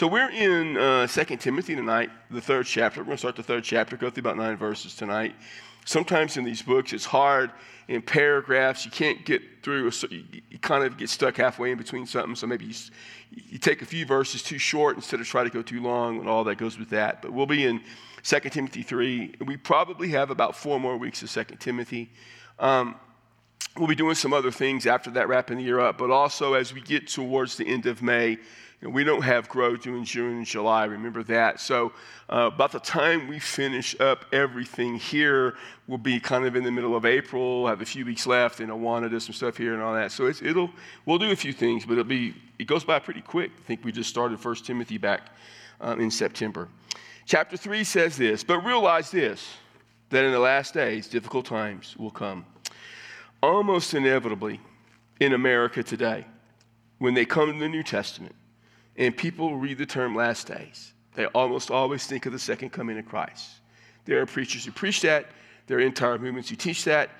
So we're in uh, 2 Timothy tonight, the third chapter. We're going to start the third chapter, go through about nine verses tonight. Sometimes in these books, it's hard in paragraphs. You can't get through, you, you kind of get stuck halfway in between something. So maybe you, you take a few verses too short instead of try to go too long and all that goes with that. But we'll be in 2 Timothy 3. We probably have about four more weeks of 2 Timothy. Um, we'll be doing some other things after that, wrapping the year up. But also, as we get towards the end of May, you know, we don't have grow in June and July. Remember that. So, uh, about the time we finish up everything here, we'll be kind of in the middle of April. Have a few weeks left, and Awana does some stuff here and all that. So it'll we'll do a few things, but it'll be it goes by pretty quick. I think we just started First Timothy back um, in September. Chapter three says this, but realize this that in the last days difficult times will come, almost inevitably in America today when they come to the New Testament and people read the term last days, they almost always think of the second coming of Christ. There are preachers who preach that, there are entire movements who teach that.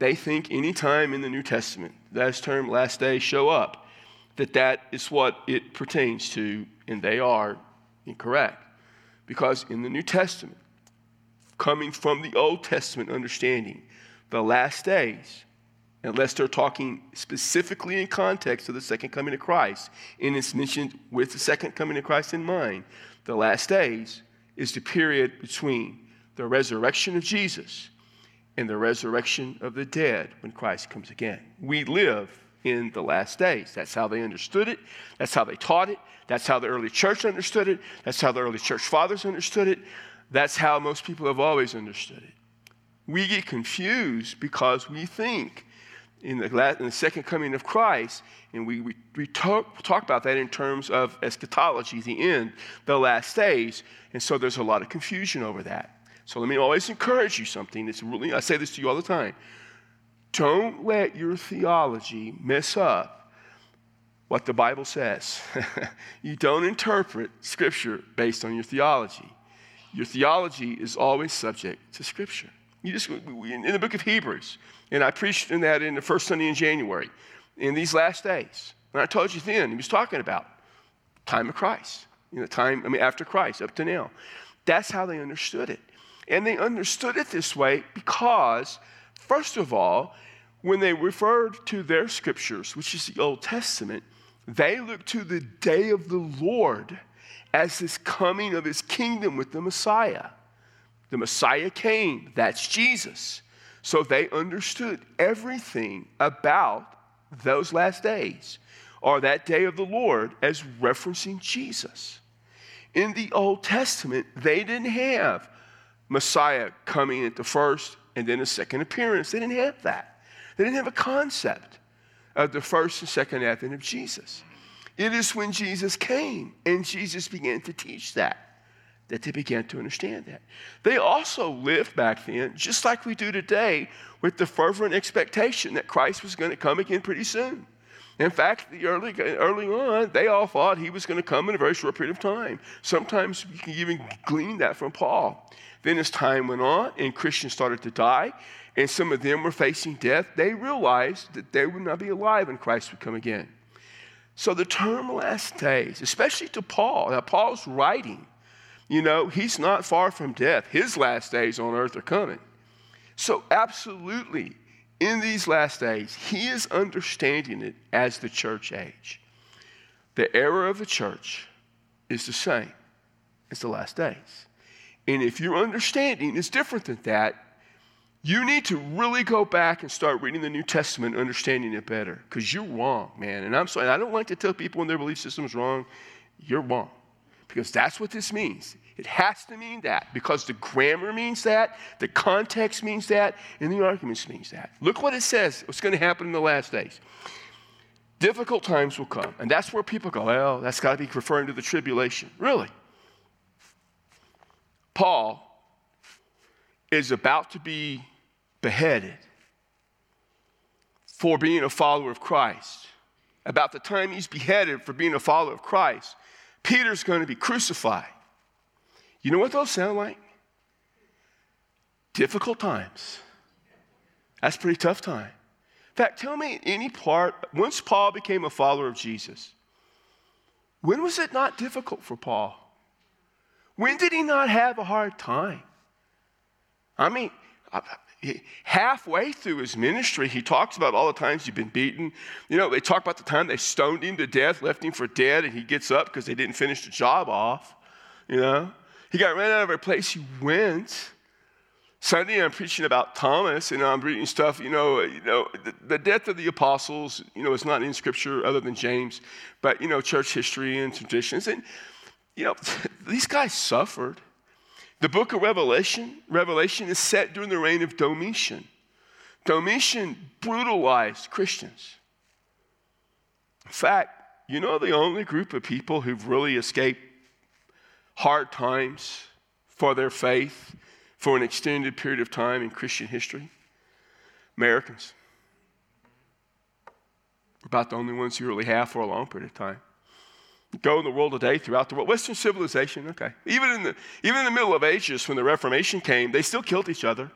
They think anytime in the New Testament that term last days show up, that that is what it pertains to, and they are incorrect. Because in the New Testament, coming from the Old Testament understanding, the last days unless they're talking specifically in context of the second coming of Christ, and it's mentioned with the second coming of Christ in mind, the last days is the period between the resurrection of Jesus and the resurrection of the dead when Christ comes again. We live in the last days. That's how they understood it. That's how they taught it. That's how the early church understood it. That's how the early church fathers understood it. That's how most people have always understood it. We get confused because we think in the, last, in the second coming of Christ, and we, we, we talk, talk about that in terms of eschatology, the end, the last days, and so there's a lot of confusion over that. So let me always encourage you something. It's really, I say this to you all the time. Don't let your theology mess up what the Bible says. you don't interpret Scripture based on your theology. Your theology is always subject to Scripture. You just in the book of Hebrews, and I preached in that in the first Sunday in January, in these last days. And I told you then, he was talking about time of Christ, you know, time, I mean, after Christ, up to now. That's how they understood it. And they understood it this way because, first of all, when they referred to their scriptures, which is the Old Testament, they looked to the day of the Lord as this coming of his kingdom with the Messiah. The Messiah came, that's Jesus. So they understood everything about those last days or that day of the Lord as referencing Jesus. In the Old Testament, they didn't have Messiah coming at the first and then a second appearance. They didn't have that. They didn't have a concept of the first and second advent of Jesus. It is when Jesus came and Jesus began to teach that that they began to understand that. They also lived back then, just like we do today, with the fervent expectation that Christ was going to come again pretty soon. In fact, early, early on, they all thought he was going to come in a very short period of time. Sometimes you can even glean that from Paul. Then, as time went on and Christians started to die, and some of them were facing death, they realized that they would not be alive when Christ would come again. So, the term last days, especially to Paul, now Paul's writing you know, he's not far from death. His last days on earth are coming. So, absolutely, in these last days, he is understanding it as the church age. The era of the church is the same as the last days. And if your understanding is different than that, you need to really go back and start reading the New Testament, understanding it better, because you're wrong, man. And I'm sorry, I don't like to tell people when their belief system is wrong. You're wrong because that's what this means. It has to mean that because the grammar means that, the context means that, and the arguments means that. Look what it says, what's going to happen in the last days. Difficult times will come. And that's where people go, well, that's got to be referring to the tribulation. Really? Paul is about to be beheaded for being a follower of Christ. About the time he's beheaded for being a follower of Christ, Peter's going to be crucified. You know what those sound like? Difficult times. That's pretty tough time. In fact, tell me any part, once Paul became a follower of Jesus, When was it not difficult for Paul? When did he not have a hard time? I mean, halfway through his ministry, he talks about all the times he's been beaten. You know, they talk about the time they stoned him to death, left him for dead, and he gets up because they didn't finish the job off. You know, he got ran out of every place he went. Sunday, I'm preaching about Thomas, and I'm reading stuff. You know, you know, the, the, death of the apostles. You know, it's not in Scripture other than James, but you know, church history and traditions, and you know, these guys suffered. The book of Revelation, Revelation is set during the reign of Domitian. Domitian brutalized Christians. In fact, you know the only group of people who've really escaped hard times for their faith for an extended period of time in Christian history? Americans. About the only ones who really have for a long period of time. Go in the world today, throughout the world, Western civilization, okay. Even in the, even in the Middle of Ages, when the Reformation came, they still killed each other.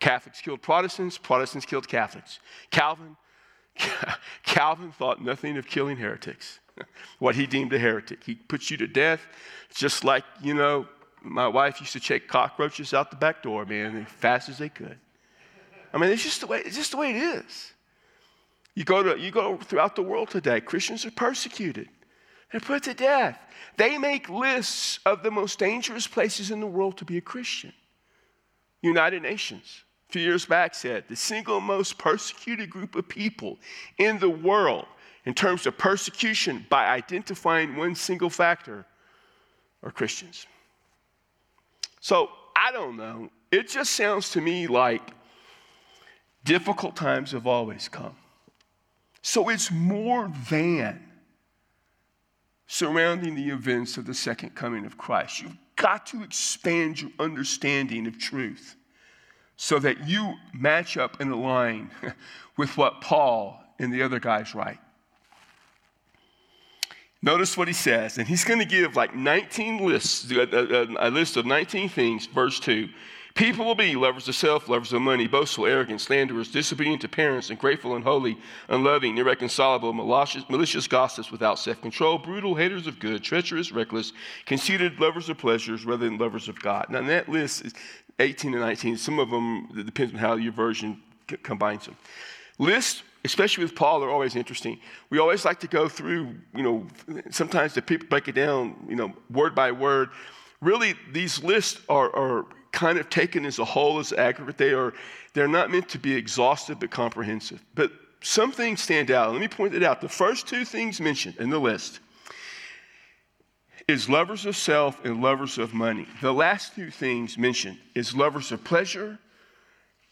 Catholics killed Protestants, Protestants killed Catholics. Calvin, Calvin thought nothing of killing heretics, what he deemed a heretic. He puts you to death, just like, you know, my wife used to check cockroaches out the back door, man, as fast as they could. I mean, it's just the way, it's just the way it is. You go, to, you go throughout the world today, Christians are persecuted. They're put to death. They make lists of the most dangerous places in the world to be a Christian. United Nations, a few years back, said the single most persecuted group of people in the world in terms of persecution by identifying one single factor are Christians. So I don't know. It just sounds to me like difficult times have always come. So it's more than surrounding the events of the second coming of Christ. You've got to expand your understanding of truth so that you match up and align with what Paul and the other guys write. Notice what he says, and he's going to give like 19 lists, a, list of 19 things, verse 2. People will be lovers of self, lovers of money, boastful, arrogant, slanderers, disobedient to parents, ungrateful, unholy, unloving, irreconcilable, malicious, malicious gossips without self control, brutal, haters of good, treacherous, reckless, conceited, lovers of pleasures rather than lovers of God. Now, that list is 18 and 19. Some of them, it depends on how your version combines them. List especially with Paul, are always interesting. We always like to go through, you know, sometimes the people break it down, you know, word by word. Really, these lists are, are kind of taken as a whole, as aggregate. They are, they're not meant to be exhaustive but comprehensive. But some things stand out. Let me point it out. The first two things mentioned in the list is lovers of self and lovers of money. The last two things mentioned is lovers of pleasure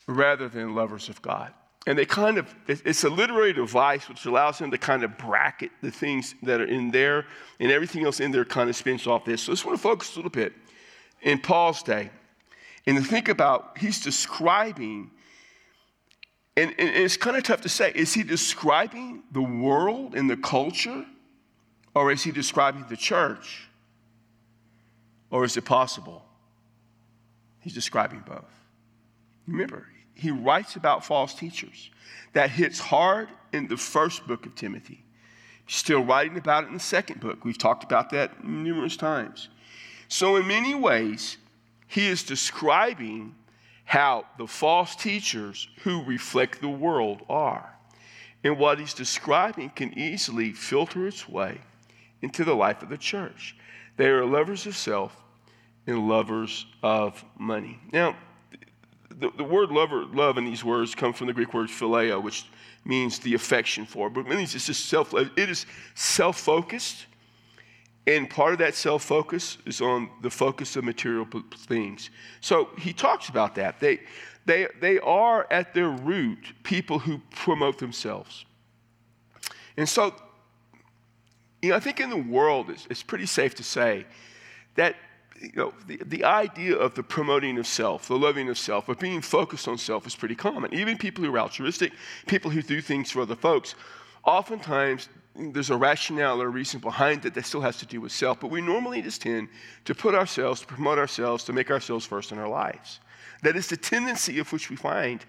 rather than lovers of God. And they kind of, it's a literary device which allows them to kind of bracket the things that are in there, and everything else in there kind of spins off this. So I just want to focus a little bit in Paul's day and to think about, he's describing, and, and it's kind of tough to say, is he describing the world and the culture, or is he describing the church? Or is it possible? He's describing both. Remember, he writes about false teachers. That hits hard in the first book of Timothy. He's still writing about it in the second book. We've talked about that numerous times. So, in many ways, he is describing how the false teachers who reflect the world are. And what he's describing can easily filter its way into the life of the church. They are lovers of self and lovers of money. Now, the, the word lover, love in these words come from the Greek word phileo, which means the affection for. But it means it's just self, it is self-focused. And part of that self focus is on the focus of material things. So he talks about that. They, they, they are at their root people who promote themselves. And so, you know, I think in the world, it's, it's pretty safe to say that you know, the, the idea of the promoting of self, the loving of self, of being focused on self is pretty common. Even people who are altruistic, people who do things for other folks, oftentimes there's a rationale or a reason behind it that still has to do with self, but we normally just tend to put ourselves, to promote ourselves, to make ourselves first in our lives. That is the tendency of which we find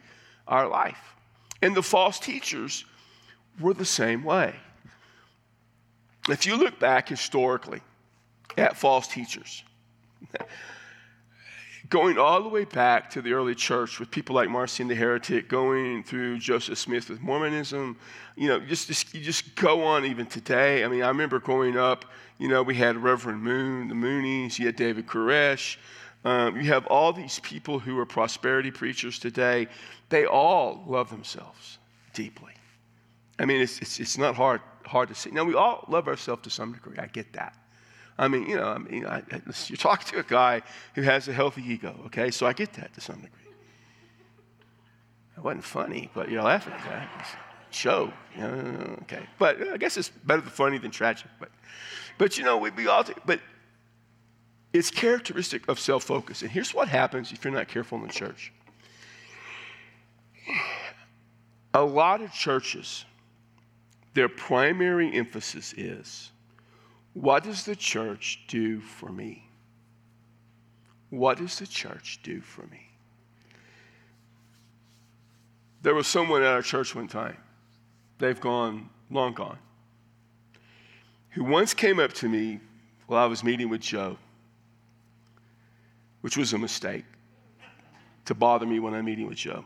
our life. And the false teachers were the same way. If you look back historically at false teachers, going all the way back to the early church with people like Marcion the heretic, going through Joseph Smith with Mormonism, you know, just, just you just go on even today. I mean, I remember growing up, you know, we had Reverend Moon, the Moonies, you had David Koresh. Um, you have all these people who are prosperity preachers today. They all love themselves deeply. I mean, it's, it's, it's not hard, hard to see. Now, we all love ourselves to some degree. I get that. I mean, you know, I mean, I, you're talking to a guy who has a healthy ego, okay? So I get that to some degree. It wasn't funny, but you're laughing at that. Show, you know, okay. But I guess it's better than funny than tragic. But, but you know, we, we all, but it's characteristic of self focus. And here's what happens if you're not careful in the church. A lot of churches, their primary emphasis is what does the church do for me? What does the church do for me? There was someone at our church one time, they've gone, long gone, who once came up to me while I was meeting with Joe, which was a mistake to bother me when I'm meeting with Joe.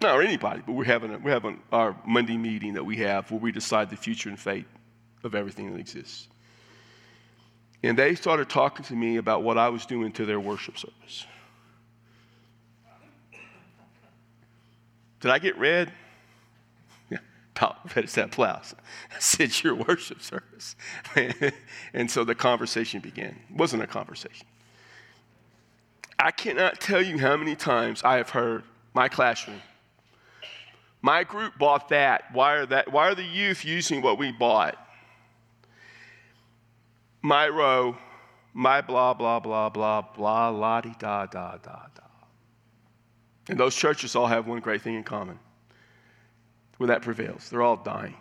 Not anybody, but we're having, a, we're having our Monday meeting that we have where we decide the future and fate of everything that exists. And they started talking to me about what I was doing to their worship service. Did I get red? Yeah, as that blouse. I said, Your worship service. and so the conversation began. It wasn't a conversation. I cannot tell you how many times I have heard my classroom. My group bought that. Why are, that, why are the youth using what we bought? My row, my blah, blah, blah, blah, blah, la di da, da, da, da. And those churches all have one great thing in common where that prevails. They're all dying.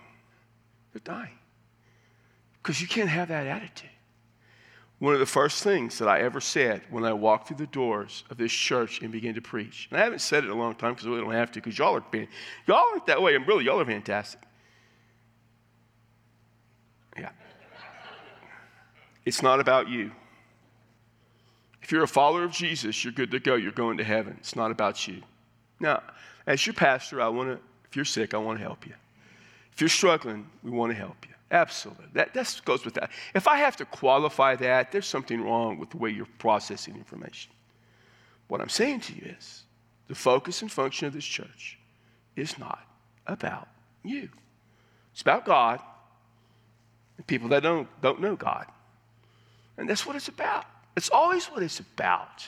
They're dying. Because you can't have that attitude. One of the first things that I ever said when I walked through the doors of this church and began to preach, and I haven't said it in a long time because I really don't have to, because y'all are being, y'all aren't that way, and really, y'all are fantastic. Yeah. It's not about you. If you're a follower of Jesus, you're good to go. You're going to heaven. It's not about you. Now, as your pastor, I want to, if you're sick, I want to help you. If you're struggling, we want to help you. Absolutely. That, that goes with that. If I have to qualify that, there's something wrong with the way you're processing information. What I'm saying to you is the focus and function of this church is not about you. It's about God and people that don't, don't know God. And that's what it's about. It's always what it's about.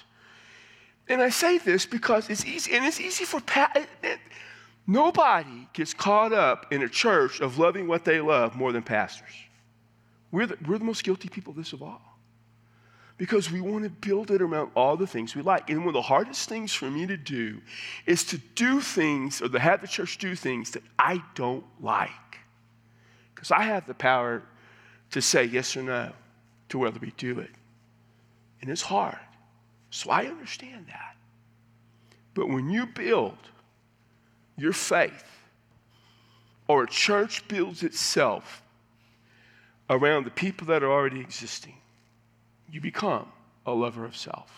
And I say this because it's easy, and it's easy for pa- nobody gets caught up in a church of loving what they love more than pastors. We're the, we're the most guilty people of this of all. Because we want to build it around all the things we like. And one of the hardest things for me to do is to do things or to have the church do things that I don't like. Because I have the power to say yes or no to whether we do it. And it's hard. So I understand that. But when you build your faith, or a church builds itself around the people that are already existing, you become a lover of self.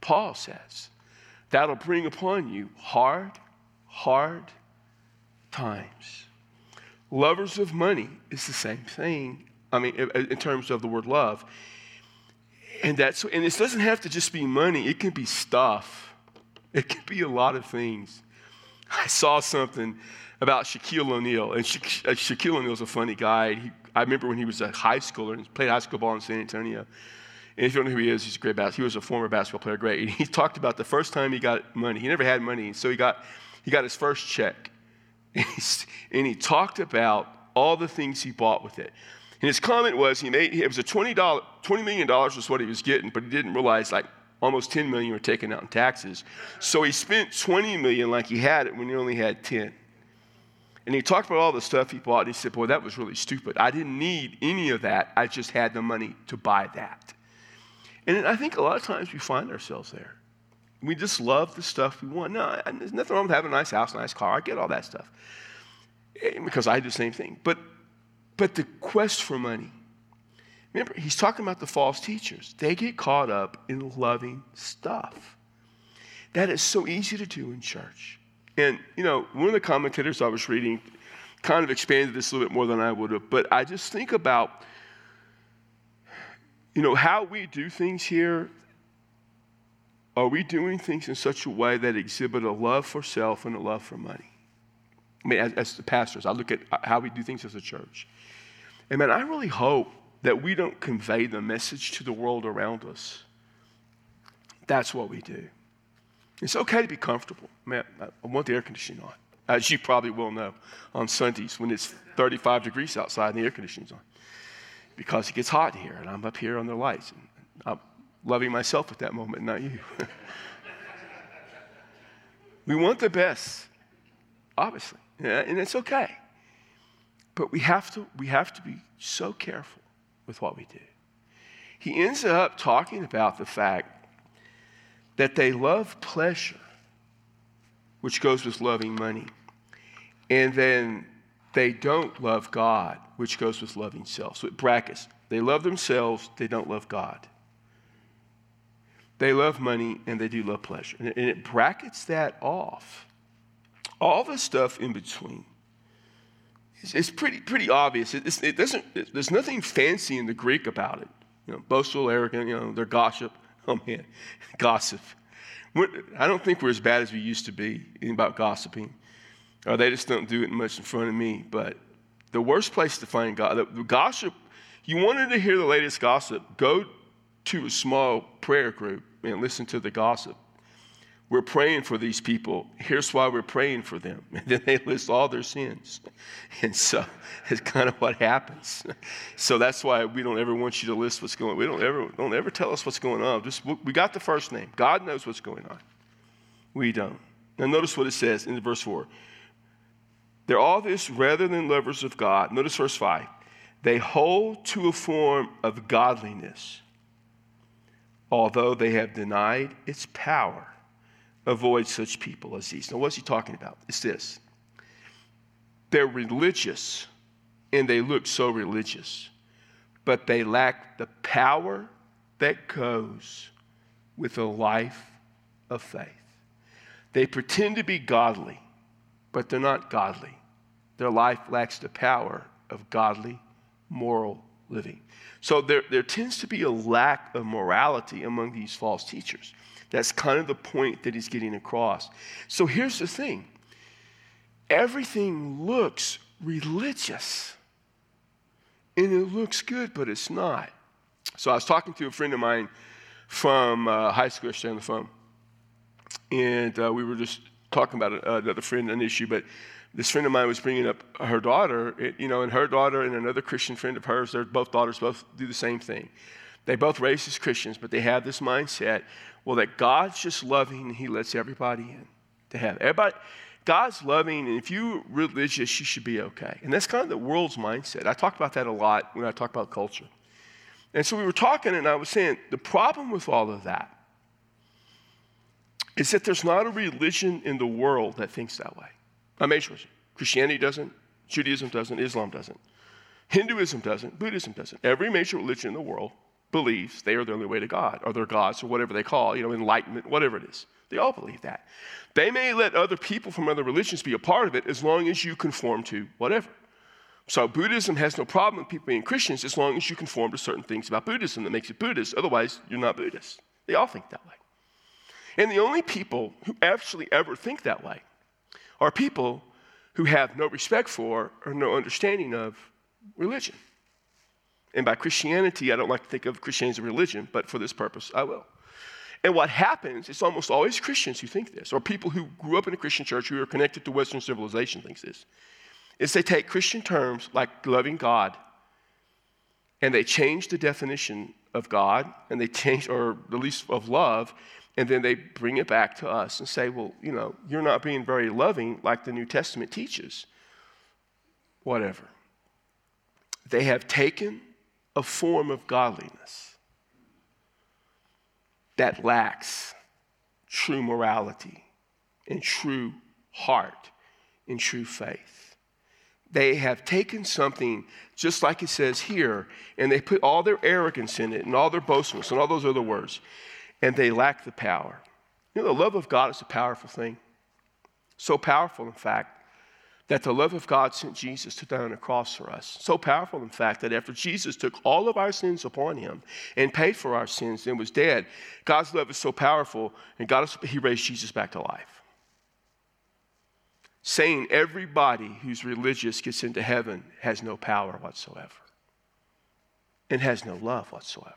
Paul says that'll bring upon you hard, hard times. Lovers of money is the same thing I mean, in terms of the word love. And that's and it doesn't have to just be money, it can be stuff. It can be a lot of things. I saw something about Shaquille O'Neal, and Sha- uh, Shaquille O'Neal's a funny guy. He, I remember when he was a high schooler and played high school ball in San Antonio. And if you don't know who he is, he's a great basketball. He was a former basketball player, great. And he talked about the first time he got money. He never had money, so he got he got his first check, and, and he talked about all the things he bought with it. And his comment was he made it was a $20, $20 million was what he was getting, but he didn't realize like almost 10 million were taken out in taxes. So he spent 20 million like he had it when he only had 10. And he talked about all the stuff he bought, and he said, Boy, that was really stupid. I didn't need any of that. I just had the money to buy that. And I think a lot of times we find ourselves there. We just love the stuff we want. No, there's nothing wrong with having a nice house, nice car. I get all that stuff. Eh, because I do the same thing. But But the quest for money, remember, he's talking about the false teachers. They get caught up in loving stuff. That is so easy to do in church. And, you know, one of the commentators I was reading kind of expanded this a little bit more than I would have, but I just think about, you know, how we do things here. Are we doing things in such a way that exhibit a love for self and a love for money? I mean, as, as the pastors, I look at how we do things as a church. And man, I really hope that we don't convey the message to the world around us. That's what we do. It's okay to be comfortable. Man, I want the air conditioning on, as you probably will know, on Sundays when it's 35 degrees outside and the air conditioning's on. Because it gets hot here, and I'm up here on the lights. And I'm loving myself at that moment, not you. we want the best, obviously, and it's okay. But we have to, we have to be so careful with what we do. He ends up talking about the fact that they love pleasure, which goes with loving money, and then they don't love God, which goes with loving self. So it brackets. They love themselves, they don't love God. They love money and they do love pleasure. And it brackets that off. All the stuff in between it's pretty, pretty obvious. It, it doesn't, it, there's nothing fancy in the Greek about it. You know, boastful, arrogant, you know, they're gossip. Oh man, gossip. We're, I don't think we're as bad as we used to be about gossiping. Or they just don't do it much in front of me. But the worst place to find God, the, the gossip, you wanted to hear the latest gossip, go to a small prayer group and listen to the gossip we're praying for these people. Here's why we're praying for them. And then they list all their sins. And so it's kind of what happens. So that's why we don't ever want you to list what's going on. We don't ever, don't ever tell us what's going on. Just, we got the first name. God knows what's going on. We don't. Now notice what it says in verse 4. They're all this rather than lovers of God. Notice verse 5. They hold to a form of godliness, although they have denied its power avoid such people as these. Now, what's he talking about? It's this they're religious and they look so religious, but they lack the power that goes with a life of faith. They pretend to be godly, but they're not godly. Their life lacks the power of godly, moral living. So there, there tends to be a lack of morality among these false teachers. That's kind of the point that he's getting across. So here's the thing everything looks religious, and it looks good, but it's not. So I was talking to a friend of mine from uh, high school yesterday on the phone, and uh, we were just talking about uh, another friend, an issue, but this friend of mine was bringing up her daughter, you know, and her daughter and another Christian friend of hers, they're both daughters, both do the same thing. They both raised as Christians, but they have this mindset well, that God's just loving and He lets everybody in to heaven. Everybody, God's loving, and if you're religious, you should be okay. And that's kind of the world's mindset. I talk about that a lot when I talk about culture. And so we were talking, and I was saying the problem with all of that is that there's not a religion in the world that thinks that way. I made sure Christianity doesn't, Judaism doesn't, Islam doesn't, Hinduism doesn't, Buddhism doesn't. Every major religion in the world believes they are the only way to God, or their gods, or whatever they call, you know, enlightenment, whatever it is. They all believe that. They may let other people from other religions be a part of it as long as you conform to whatever. So Buddhism has no problem with people being Christians as long as you conform to certain things about Buddhism that makes you Buddhist. Otherwise, you're not Buddhist. They all think that way. And the only people who actually ever think that way are people who have no respect for or no understanding of religion. And by Christianity, I don't like to think of Christianity as a religion, but for this purpose, I will. And what happens, it's almost always Christians who think this, or people who grew up in a Christian church who are connected to Western civilization thinks this, is they take Christian terms like loving God and they change the definition of God and they change, or at least of love, and then they bring it back to us and say, well, you know, you're not being very loving like the New Testament teaches. Whatever. They have taken a form of godliness that lacks true morality and true heart and true faith. they have taken something, just like it says here, and they put all their arrogance in it and all their boastfulness and all those other words, and they lack the power. You know, the love of God is a powerful thing. So powerful, in fact, that the love of God sent Jesus to die on a cross for us. So powerful, in fact, that after Jesus took all of our sins upon him and paid for our sins and was dead, God's love is so powerful, and God, he raised Jesus back to life. Saying everybody who's religious gets into heaven has no power whatsoever and has no love whatsoever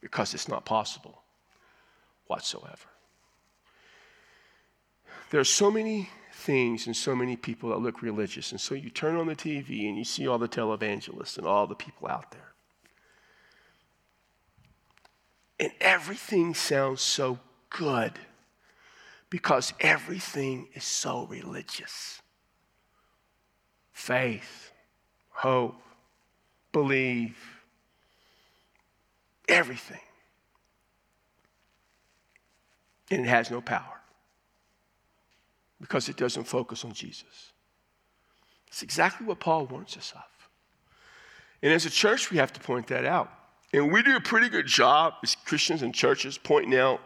because it's not possible whatsoever. There are so many things and so many people that look religious. And so you turn on the TV and you see all the televangelists and all the people out there. And everything sounds so good because everything is so religious faith, hope, believe, everything. And it has no power because it doesn't focus on Jesus. It's exactly what Paul warns us of. And as a church, we have to point that out. And we do a pretty good job as Christians and churches pointing out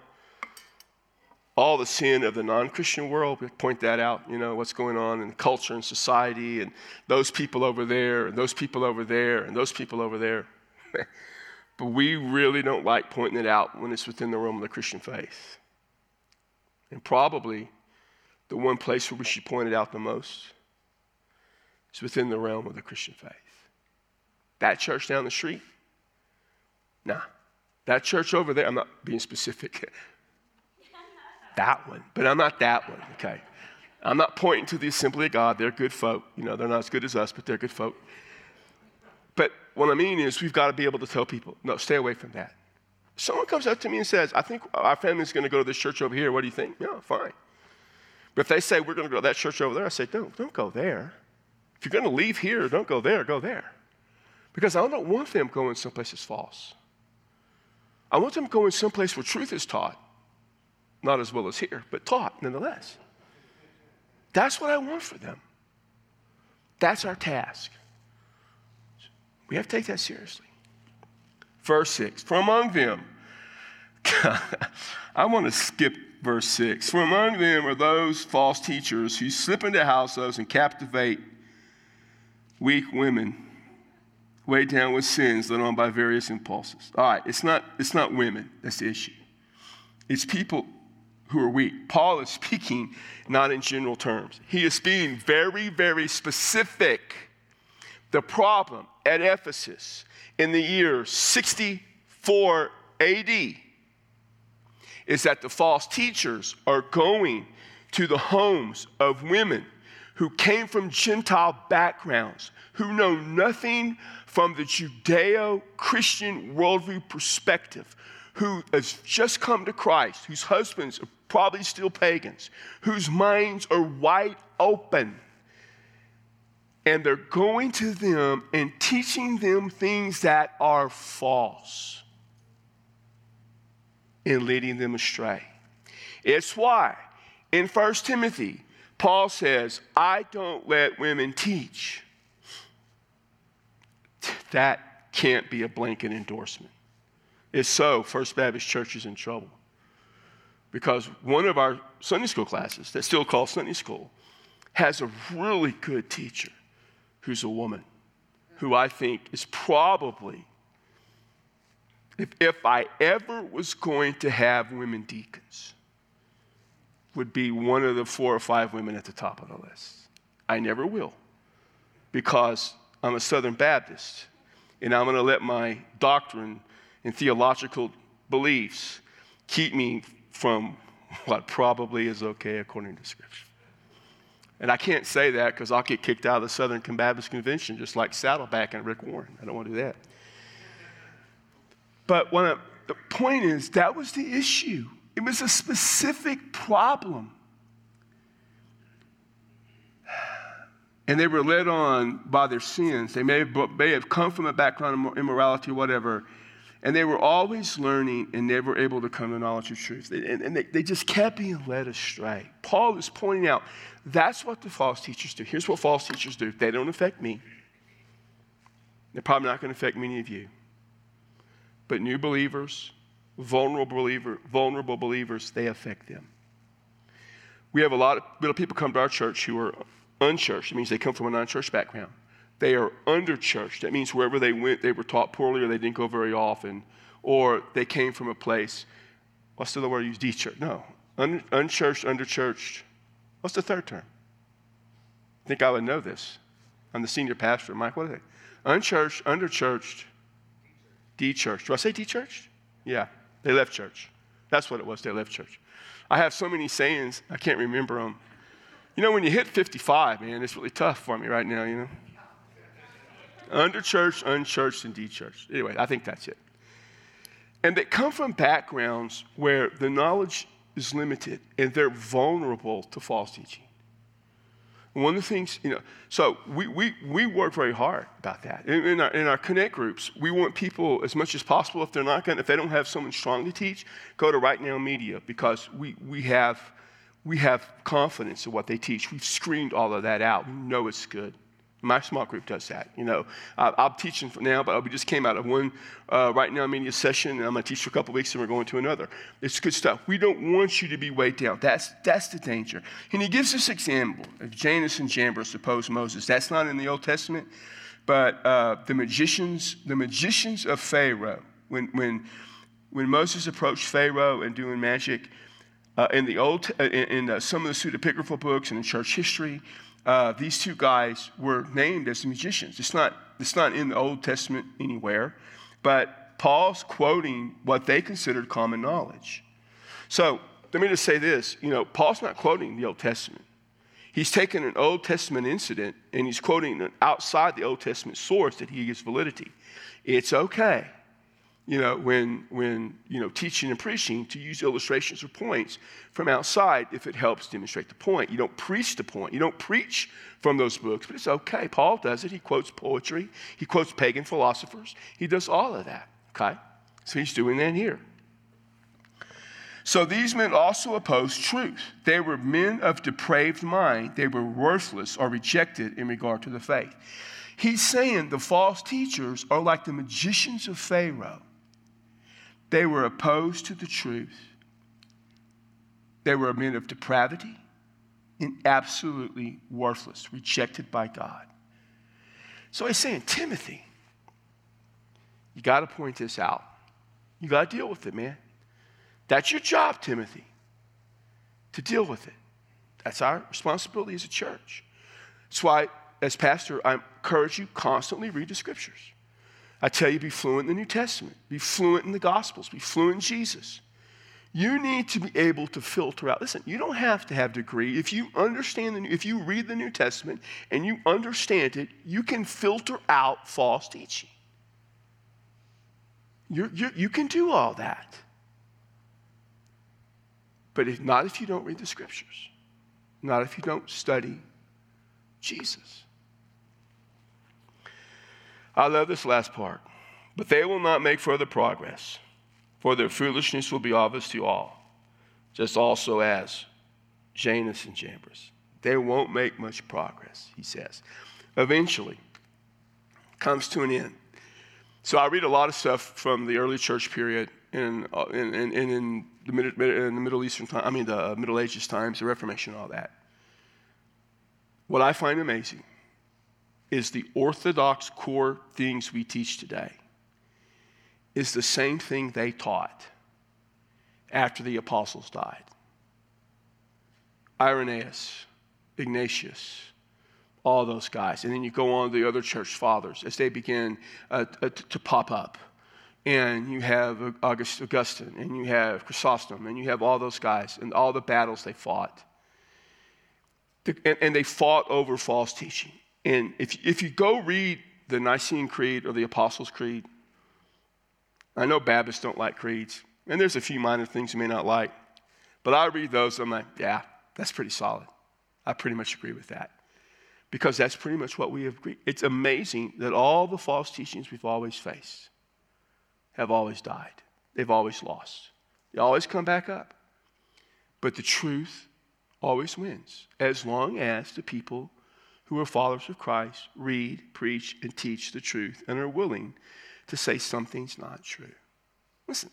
all the sin of the non Christian world. We point that out, you know, what's going on in culture and society, and those people over there, and those people over there, and those people over there. but we really don't like pointing it out when it's within the realm of the Christian faith. And probably the one place where we should point it out the most is within the realm of the Christian faith. That church down the street? Nah. That church over there, I'm not being specific. that one, but I'm not that one, okay? I'm not pointing to the assembly of God. They're good folk. You know, they're not as good as us, but they're good folk. But what I mean is, we've got to be able to tell people, no, stay away from that. Someone comes up to me and says, I think our family's going to go to this church over here. What do you think? Yeah, fine. If they say, we're going to go to that church over there, I say, don't, don't go there. If you're going to leave here, don't go there, go there. Because I don't want them going someplace that's false. I want them going someplace where truth is taught. Not as well as here, but taught nonetheless. That's what I want for them. That's our task. We have to take that seriously. Verse 6 For among them, I want to skip verse 6. For among them are those false teachers who slip into households and captivate weak women, weighed down with sins led on by various impulses. All right, it's not, it's not women that's the issue, it's people who are weak. Paul is speaking not in general terms, he is being very, very specific. The problem at Ephesus in the year 64 AD is that the false teachers are going to the homes of women who came from Gentile backgrounds, who know nothing from the Judeo Christian worldview perspective, who has just come to Christ, whose husbands are probably still pagans, whose minds are wide open. And they're going to them and teaching them things that are false in leading them astray. It's why in 1 Timothy, Paul says, I don't let women teach. That can't be a blanket endorsement. If so, First Baptist Church is in trouble. Because one of our Sunday school classes, that's still called Sunday school, has a really good teacher who's a woman, who I think is probably if, if I ever was going to have women deacons, would be one of the four or five women at the top of the list. I never will because I'm a Southern Baptist and I'm going to let my doctrine and theological beliefs keep me from what probably is okay according to Scripture. And I can't say that because I'll get kicked out of the Southern Baptist Convention just like Saddleback and Rick Warren. I don't want to do that. But the point is, that was the issue. It was a specific problem. And they were led on by their sins. They may have, may have come from a background of immorality or whatever. And they were always learning and never able to come to knowledge of truth. And, and they, they just kept being led astray. Paul is pointing out that's what the false teachers do. Here's what false teachers do they don't affect me, they're probably not going to affect many of you. But new believers, vulnerable, believer, vulnerable believers, they affect them. We have a lot of little people come to our church who are unchurched. It means they come from a non church background. They are underchurched. That means wherever they went, they were taught poorly or they didn't go very often, or they came from a place. What's the other word use De-church. No. Un- unchurched, underchurched. What's the third term? I think I would know this. I'm the senior pastor. Mike, what are they? Unchurched, underchurched, de-churched. Do I say D Church? Yeah. They left church. That's what it was. They left church. I have so many sayings, I can't remember them. You know, when you hit 55, man, it's really tough for me right now, you know? Under church, unchurched, and D church. Anyway, I think that's it. And they come from backgrounds where the knowledge is limited and they're vulnerable to false teaching. One of the things, you know, so we, we, we work very hard about that. In, in, our, in our connect groups, we want people as much as possible, if they're not going if they don't have someone strong to teach, go to Right Now Media because we, we, have, we have confidence in what they teach. We've screened all of that out. We know it's good. My small group does that. You know, uh, I'm teaching now, but we just came out of one uh, right now media session, and I'm going to teach for a couple weeks, and we're going to another. It's good stuff. We don't want you to be weighed down. That's that's the danger. And he gives this example of Jannes and Jambres opposed Moses. That's not in the Old Testament, but uh, the magicians, the magicians of Pharaoh, when when when Moses approached Pharaoh and doing magic, uh, in the old in, in uh, some of the pseudepigraphal books and in church history uh, these two guys were named as magicians. It's not, it's not in the Old Testament anywhere, but Paul's quoting what they considered common knowledge. So let me just say this you know, Paul's not quoting the Old Testament. He's taken an Old Testament incident and he's quoting an outside the Old Testament source that he gives validity. It's okay you know, when, when, you know, teaching and preaching to use illustrations or points from outside if it helps demonstrate the point. You don't preach the point. You don't preach from those books, but it's okay. Paul does it. He quotes poetry. He quotes pagan philosophers. He does all of that, okay? So he's doing that here. So these men also opposed truth. They were men of depraved mind. They were worthless or rejected in regard to the faith. He's saying the false teachers are like the magicians of Pharaoh they were opposed to the truth. They were men of depravity and absolutely worthless, rejected by God. So he's saying, Timothy, you got to point this out. You got to deal with it, man. That's your job, Timothy, to deal with it. That's our responsibility as a church. That's why, as pastor, I encourage you constantly read the scriptures. I tell you, be fluent in the New Testament, be fluent in the Gospels, be fluent in Jesus. You need to be able to filter out. Listen, you don't have to have degree. If you understand the, if you read the New Testament and you understand it, you can filter out false teaching. You're, you're, you can do all that. But if, not if you don't read the scriptures, not if you don't study Jesus. I love this last part. But they will not make further progress, for their foolishness will be obvious to all, just also as Jannes and Jambres. They won't make much progress, he says. Eventually, comes to an end. So I read a lot of stuff from the early church period and in, uh, in, in, in, the, Mid, in the Middle Eastern time, I mean the Middle Ages times, the Reformation, and all that. What I find amazing is the orthodox core things we teach today is the same thing they taught after the apostles died. Irenaeus, Ignatius, all those guys. And then you go on to the other church fathers as they begin uh, uh, to, to pop up. And you have August, Augustine, and you have Chrysostom, and you have all those guys and all the battles they fought. and, and they fought over false teaching. And if, if you go read the Nicene Creed or the Apostles' Creed, I know Baptists don't like creeds, and there's a few minor things you may not like, but I read those, I'm like, yeah, that's pretty solid. I pretty much agree with that. Because that's pretty much what we have agreed. It's amazing that all the false teachings we've always faced have always died. They've always lost. They always come back up. But the truth always wins, as long as the people who are followers of Christ read, preach, and teach the truth and are willing to say something's not true. Listen,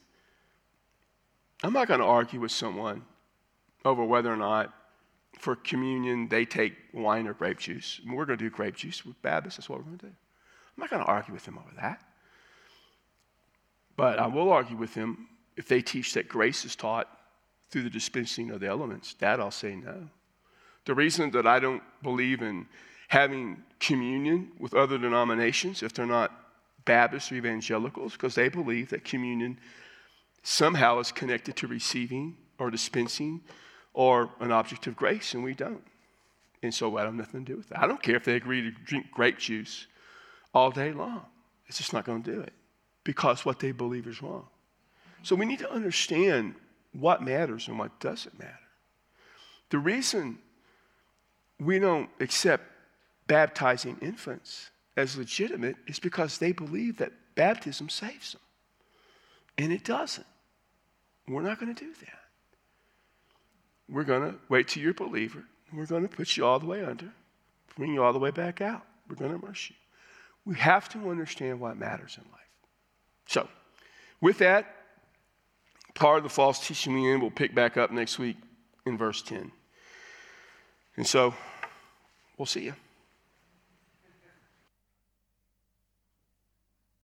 I'm not going to argue with someone over whether or not for communion they take wine or grape juice. We're going to do grape juice with Baptists. That's what we're going to do. I'm not going to argue with them over that. But I will argue with them if they teach that grace is taught through the dispensing of the elements. That I'll say no. The reason that I don't believe in having communion with other denominations, if they're not Baptists or evangelicals, because they believe that communion somehow is connected to receiving or dispensing or an object of grace, and we don't. And so I don't have nothing to do with that. I don't care if they agree to drink grape juice all day long. It's just not going to do it because what they believe is wrong. So we need to understand what matters and what doesn't matter. The reason we don't accept baptizing infants as legitimate is because they believe that baptism saves them. And it doesn't. We're not going to do that. We're going to wait till you're a believer. We're going to put you all the way under, bring you all the way back out. We're going to immerse you. We have to understand what matters in life. So, with that, part of the false teaching we in, we'll pick back up next week in verse 10. And so, we'll see you.